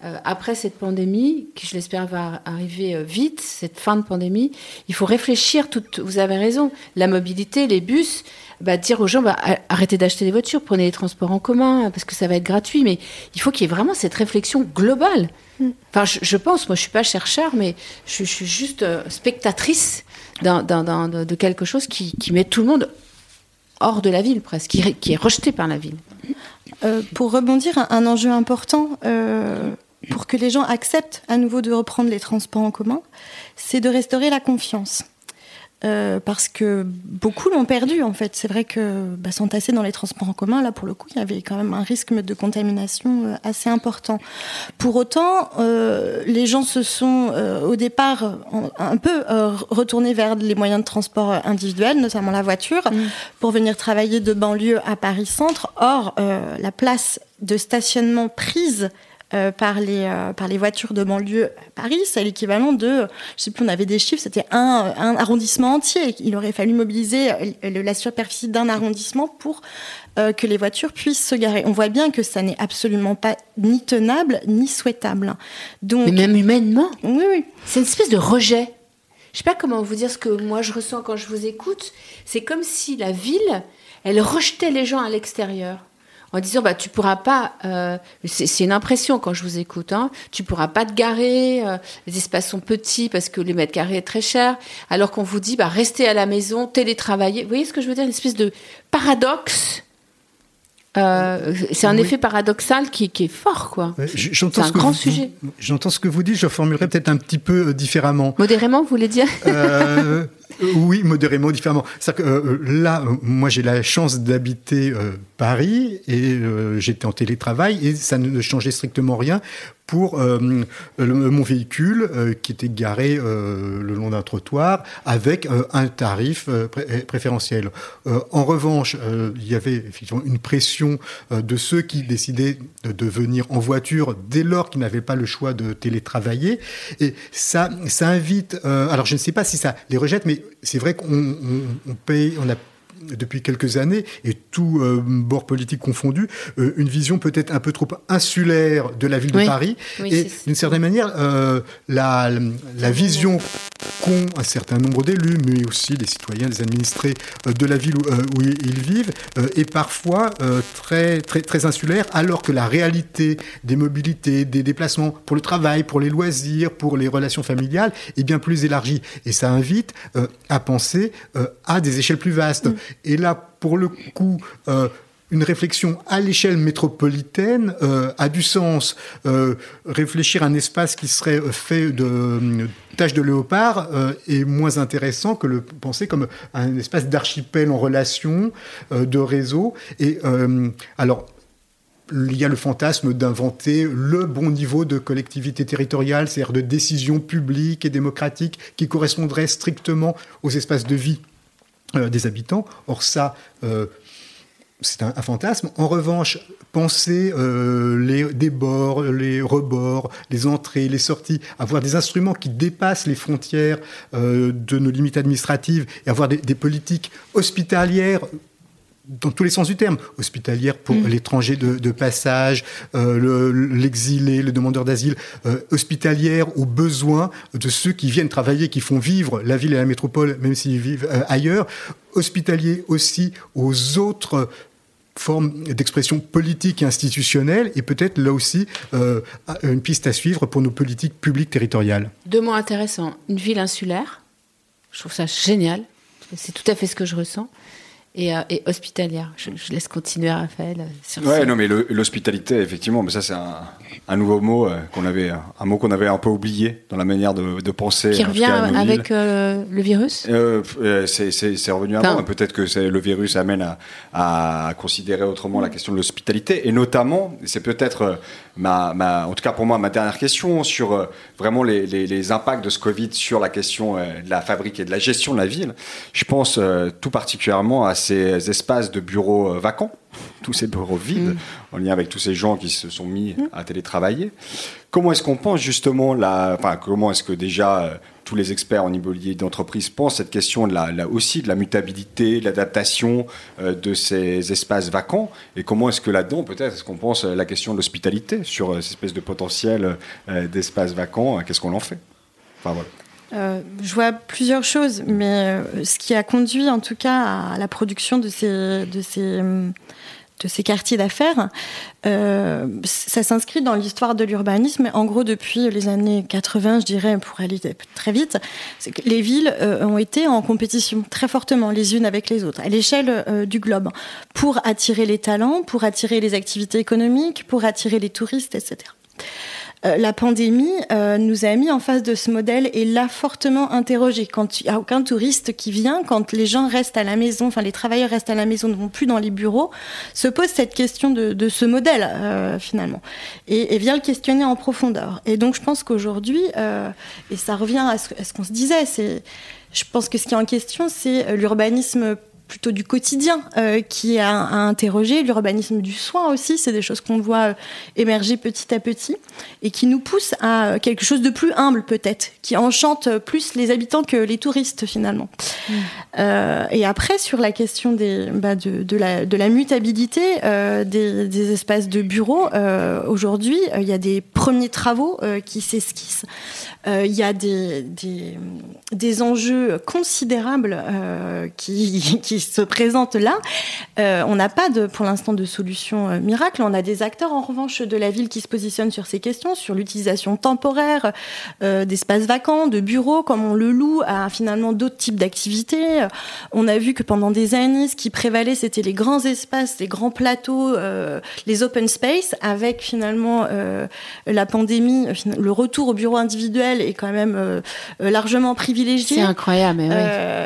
après cette pandémie, qui je l'espère va arriver vite, cette fin de pandémie, il faut réfléchir. Tout, vous avez raison. La mobilité, les bus, bah, dire aux gens bah, arrêtez d'acheter des voitures, prenez les transports en commun parce que ça va être gratuit. Mais il faut qu'il y ait vraiment cette réflexion globale. Mm. Enfin, je, pense, moi, je suis pas chercheur, mais je, suis juste euh, spectatrice de, quelque chose qui, met tout le monde hors de la ville, presque, qui, est rejeté par la ville. Euh, pour rebondir, un, enjeu important euh, pour que les gens acceptent à nouveau de reprendre les transports en commun, c'est de restaurer la confiance. Euh, parce que beaucoup l'ont perdu en fait. C'est vrai que bah, s'entasser dans les transports en commun, là pour le coup, il y avait quand même un risque de contamination euh, assez important. Pour autant, euh, les gens se sont au départ un peu retournés vers les moyens de transport individuels, notamment la voiture, mm. pour venir travailler de banlieue à Paris Centre. Or, la place de stationnement prise euh, par, les, euh, par les voitures de banlieue à Paris, c'est l'équivalent de, je sais plus, on avait des chiffres, c'était un, un, arrondissement entier. Il aurait fallu mobiliser la superficie d'un arrondissement pour euh, que les voitures puissent se garer. On voit bien que ça n'est absolument pas ni tenable ni souhaitable. Donc, Mais même humainement Oui, oui. C'est une espèce de rejet. Je sais pas comment vous dire ce que moi je ressens quand je vous écoute. C'est comme si la ville, elle rejetait les gens à l'extérieur en disant bah tu pourras pas euh, c'est une impression quand je vous écoute hein, tu pourras pas te garer euh, les espaces sont petits parce que les mètres carrés est très cher. Alors qu'on vous dit bah restez à la maison télétravailler vous voyez ce que je veux dire? Une espèce de paradoxe euh, c'est un effet paradoxal qui, qui, est fort, quoi. c'est un grand sujet. J'entends ce que vous dites, je formulerai peut-être un petit peu différemment. Modérément, vous voulez dire? Oui, modérément, différemment. Que, euh, là, moi, j'ai la chance d'habiter euh, Paris et euh, j'étais en télétravail et ça ne changeait strictement rien pour mon véhicule qui était garé le long d'un trottoir avec un tarif préférentiel. en revanche, il y avait effectivement une pression de ceux qui décidaient de, venir en voiture dès lors qu'ils n'avaient pas le choix de télétravailler. Et ça, ça invite. alors, je ne sais pas si ça les rejette, mais c'est vrai qu'on paye, on a depuis quelques années, et tout bord politique confondu, une vision peut-être un peu trop insulaire de la ville de Paris. et d'une certaine manière, la, la vision qu'ont un certain nombre d'élus, mais aussi des citoyens, des administrés de la ville où, ils vivent, est parfois très, très, très insulaire, alors que la réalité des mobilités, des déplacements pour le travail, pour les loisirs, pour les relations familiales est bien plus élargie. Et ça invite euh, à penser euh, à des échelles plus vastes. Mm. Et là, pour le coup, euh, une réflexion à l'échelle métropolitaine a du sens. réfléchir à un espace qui serait fait de tâches de léopard est moins intéressant que le penser comme un espace d'archipel en relation, de réseau. Et alors, il y a le fantasme d'inventer le bon niveau de collectivité territoriale, c'est-à-dire de décision publique et démocratique qui correspondrait strictement aux espaces de vie euh, des habitants. Or ça, euh, c'est un, fantasme. En revanche, penser euh, les débords, les rebords, les entrées, les sorties, avoir des instruments qui dépassent les frontières de nos limites administratives et avoir des politiques hospitalières dans tous les sens du terme, hospitalière pour mm. l'étranger de, passage, euh, l'exilé, le, demandeur d'asile, euh, hospitalière aux besoins de ceux qui viennent travailler, qui font vivre la ville et la métropole, même s'ils vivent euh, ailleurs, hospitalier aussi aux autres formes d'expression politique et institutionnelle, et peut-être là aussi une piste à suivre pour nos politiques publiques territoriales. Deux mots intéressants. Une ville insulaire, je trouve ça génial, c'est tout à fait ce que je ressens. Euh, et, hospitalière. Je, laisse continuer Raphaël. Euh, sur ouais, non, mais l'hospitalité, effectivement, mais ça c'est un, nouveau mot euh, qu'on avait, un mot qu'on avait un peu oublié dans la manière de, penser. Qui revient avec le virus? c'est revenu avant. Peut-être que le virus amène à, considérer autrement la question de l'hospitalité, et notamment, c'est peut-être ma, ma, en tout cas pour moi, ma dernière question sur vraiment les, les, impacts de ce Covid sur la question de la fabrique et de la gestion de la ville. Je pense tout particulièrement à ces espaces de bureaux euh, vacants, tous ces bureaux vides, mm. en lien avec tous ces gens qui se sont mis mm. à télétravailler. Comment est-ce qu'on pense justement, la, enfin, comment est-ce que déjà euh, tous les experts en immobilier d'entreprise pensent cette question de la, aussi de la mutabilité, de l'adaptation euh, de ces espaces vacants Et comment est-ce que là-dedans, peut-être, est-ce qu'on pense la question de l'hospitalité sur ces espèces de potentiel d'espaces vacants Qu'est-ce qu'on en fait? Enfin voilà. Euh, je vois plusieurs choses, mais euh, ce qui a conduit en tout cas à la production de ces, de ces, de ces quartiers d'affaires, euh, ça s'inscrit dans l'histoire de l'urbanisme. En gros, depuis les années 80, je dirais, pour aller très vite, que les villes ont été en compétition très fortement les unes avec les autres, à l'échelle du globe, pour attirer les talents, pour attirer les activités économiques, pour attirer les touristes, etc. Euh, la pandémie euh, nous a mis en face de ce modèle et l'a fortement interrogé. Quand il n'y a aucun touriste qui vient, quand les gens restent à la maison, enfin les travailleurs restent à la maison, ne vont plus dans les bureaux, se pose cette question de, ce modèle euh, finalement et, vient le questionner en profondeur. Et donc je pense qu'aujourd'hui, et ça revient à ce, à ce qu'on se disait, c'est je pense que ce qui est en question, c'est l'urbanisme plutôt du quotidien euh, qui a, a, interrogé, l'urbanisme du soin aussi, c'est des choses qu'on voit euh, émerger petit à petit et qui nous poussent à quelque chose de plus humble peut-être, qui enchante plus les habitants que les touristes finalement. Mm. Euh, et après sur la question des, bah, de, de, la, de, la, mutabilité euh, des, des, espaces de bureaux, euh, aujourd'hui il y a des premiers travaux qui s'esquissent. Il y a des, des, des enjeux considérables qui, qui se présentent là. Euh, on n'a pas de, pour l'instant de solution euh, miracle. On a des acteurs en revanche de la ville qui se positionnent sur ces questions, sur l'utilisation temporaire euh, d'espaces vacants, de bureaux, comme on le loue à finalement d'autres types d'activités. On a vu que pendant des années, ce qui prévalait, c'était les grands espaces, les grands plateaux, les open space, avec finalement la pandémie, le retour au bureau individuel est quand même largement privilégié. C'est incroyable.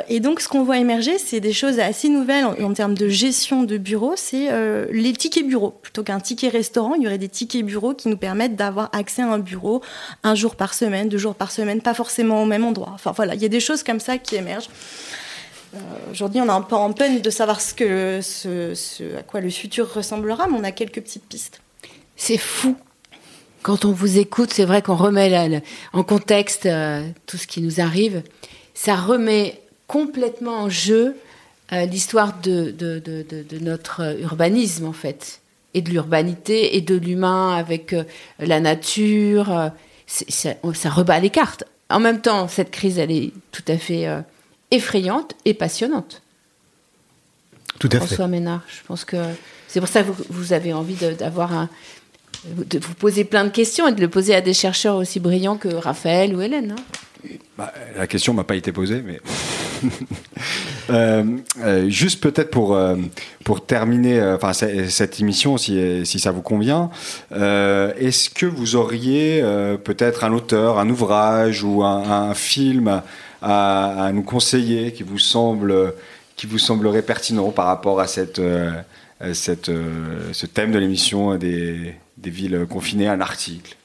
et donc, ce qu'on voit émerger, c'est des choses assez nouvelle en, termes de gestion de bureau, c'est euh, les tickets bureaux. Plutôt qu'un ticket restaurant, il y aurait des tickets bureaux qui nous permettent d'avoir accès à un bureau un jour par semaine, deux jours par semaine, pas forcément au même endroit. Enfin voilà, il y a des choses comme ça qui émergent. Euh, aujourd'hui, on est un peu en peine de savoir ce, à quoi le futur ressemblera, mais on a quelques petites pistes. C'est fou. Quand on vous écoute, c'est vrai qu'on remet en contexte euh, tout ce qui nous arrive. Ça remet complètement en jeu l'histoire de, de, de, de, notre urbanisme, en fait, et de l'urbanité, et de l'humain avec la nature. ça, ça rebat les cartes. En même temps, cette crise, elle est tout à fait effrayante et passionnante. Tout à François Ménard, je pense que c'est pour ça que vous, avez envie d'avoir un, de vous poser plein de questions et de le poser à des chercheurs aussi brillants que Raphaël ou Hélène. Hein. Bah, la question m'a pas été posée, mais euh, euh, juste peut-être pour euh, pour terminer, enfin cette émission, si si ça vous convient, est-ce que vous auriez peut-être un auteur, un ouvrage ou un, film à, à, nous conseiller qui vous semble qui vous semblerait pertinent par rapport à cette cette ce thème de l'émission des des villes confinées, un article?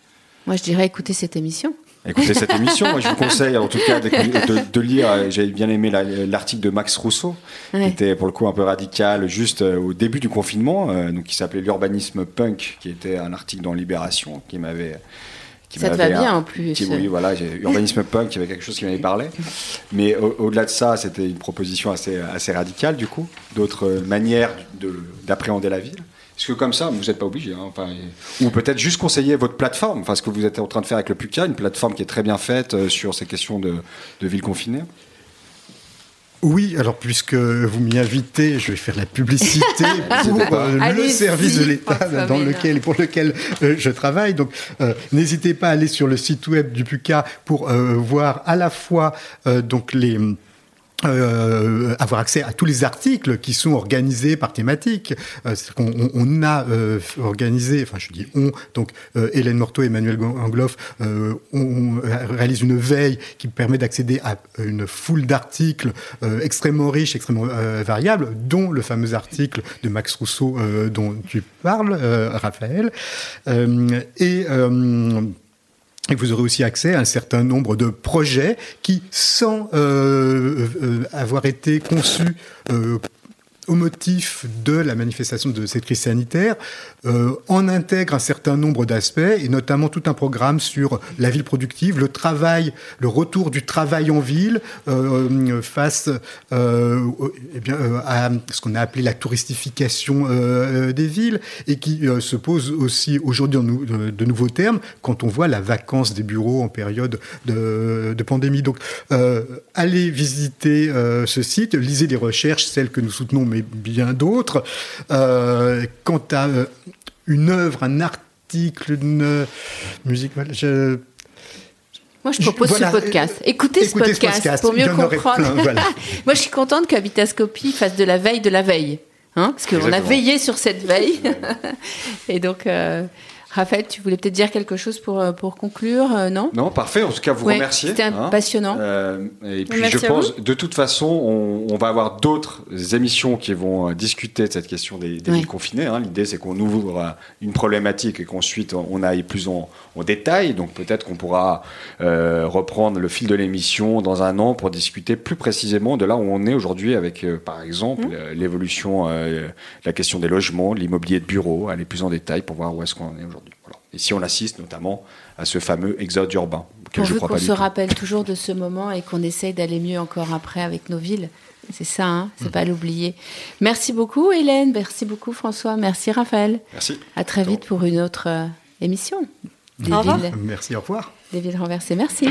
Moi, je dirais écouter cette émission. Écoutez cette émission, moi je vous conseille en tout cas de, lire, j'avais bien aimé l'article de Max Rousseau, qui était pour le coup un peu radical, juste euh, au début du confinement, euh, donc qui s'appelait L'urbanisme punk, qui était un article dans Libération, qui m'avait ça te va bien en plus. oui, voilà, urbanisme punk, il y avait quelque chose qui m'avait parlé. Mais au-delà de ça, c'était une proposition assez, assez radicale, du coup, d'autres manières d'appréhender la ville. Est-ce que comme ça, vous n'êtes pas obligé hein, enfin, Ou peut-être juste conseiller votre plateforme, enfin, ce que vous êtes en train de faire avec le PUCA, une plateforme qui est très bien faite euh, sur ces questions de, de ville confinée oui, alors puisque vous m'y invitez, je vais faire la publicité pour euh, le service de l'État dans lequel pour lequel euh, je travaille. Donc, n'hésitez pas à aller sur le site web du PUCA pour voir à la fois donc les euh, avoir accès à tous les articles qui sont organisés par thématique. Euh, on, on, a euh, organisé, enfin je dis on, donc euh, Hélène Morteau et Emmanuel Angloff, euh, on, réalise une veille qui permet d'accéder à une foule d'articles extrêmement riches, extrêmement variables, dont le fameux article de Max Rousseau dont tu parles, Raphaël. et et vous aurez aussi accès à un certain nombre de projets qui, sans euh, euh, avoir été conçus euh, au motif de la manifestation de cette crise sanitaire, euh, en intègre un certain nombre d'aspects, et notamment tout un programme sur la ville productive, le travail, le retour du travail en ville euh, face euh, eh euh, à ce qu'on a appelé la touristification euh, des villes, et qui se pose aussi aujourd'hui de, nouveaux termes quand on voit la vacance des bureaux en période de, de pandémie. Donc, allez visiter ce site, lisez les recherches, celles que nous soutenons, mais bien d'autres. Euh, quant à euh, une œuvre, un article, une musique, je, moi, je propose ce podcast. Écoutez, ce, podcast pour mieux comprendre. Moi, je suis contente qu'Habitascopie fasse de la veille de la veille. Hein, parce qu'on a veillé sur cette veille. Et donc, euh, Raphaël, tu voulais peut-être dire quelque chose pour, euh, pour conclure, euh, non? Non, parfait. En tout cas, vous remercier. C'était hein. passionnant. Euh, et puis, je pense, de toute façon, on, va avoir d'autres émissions qui vont discuter de cette question des, villes confinées. Hein. L'idée, c'est qu'on ouvre une problématique et qu'ensuite on aille plus en, détail. Donc, peut-être qu'on pourra reprendre le fil de l'émission dans un an pour discuter plus précisément de là où on est aujourd'hui avec, par exemple, mmh. l'évolution, la question des logements, l'immobilier de bureau, aller plus en détail pour voir où est-ce qu'on est aujourd'hui. Et si on assiste notamment à ce fameux exode urbain. Pourvu je qu'on se rappelle toujours de ce moment et qu'on essaye d'aller mieux encore après avec nos villes. C'est ça, hein c'est mm. pas l'oublier. Merci beaucoup Hélène, merci beaucoup François, merci Raphaël. Merci. À très vite pour une autre euh, émission. Des au revoir. Merci, au revoir. Des villes renversées, merci.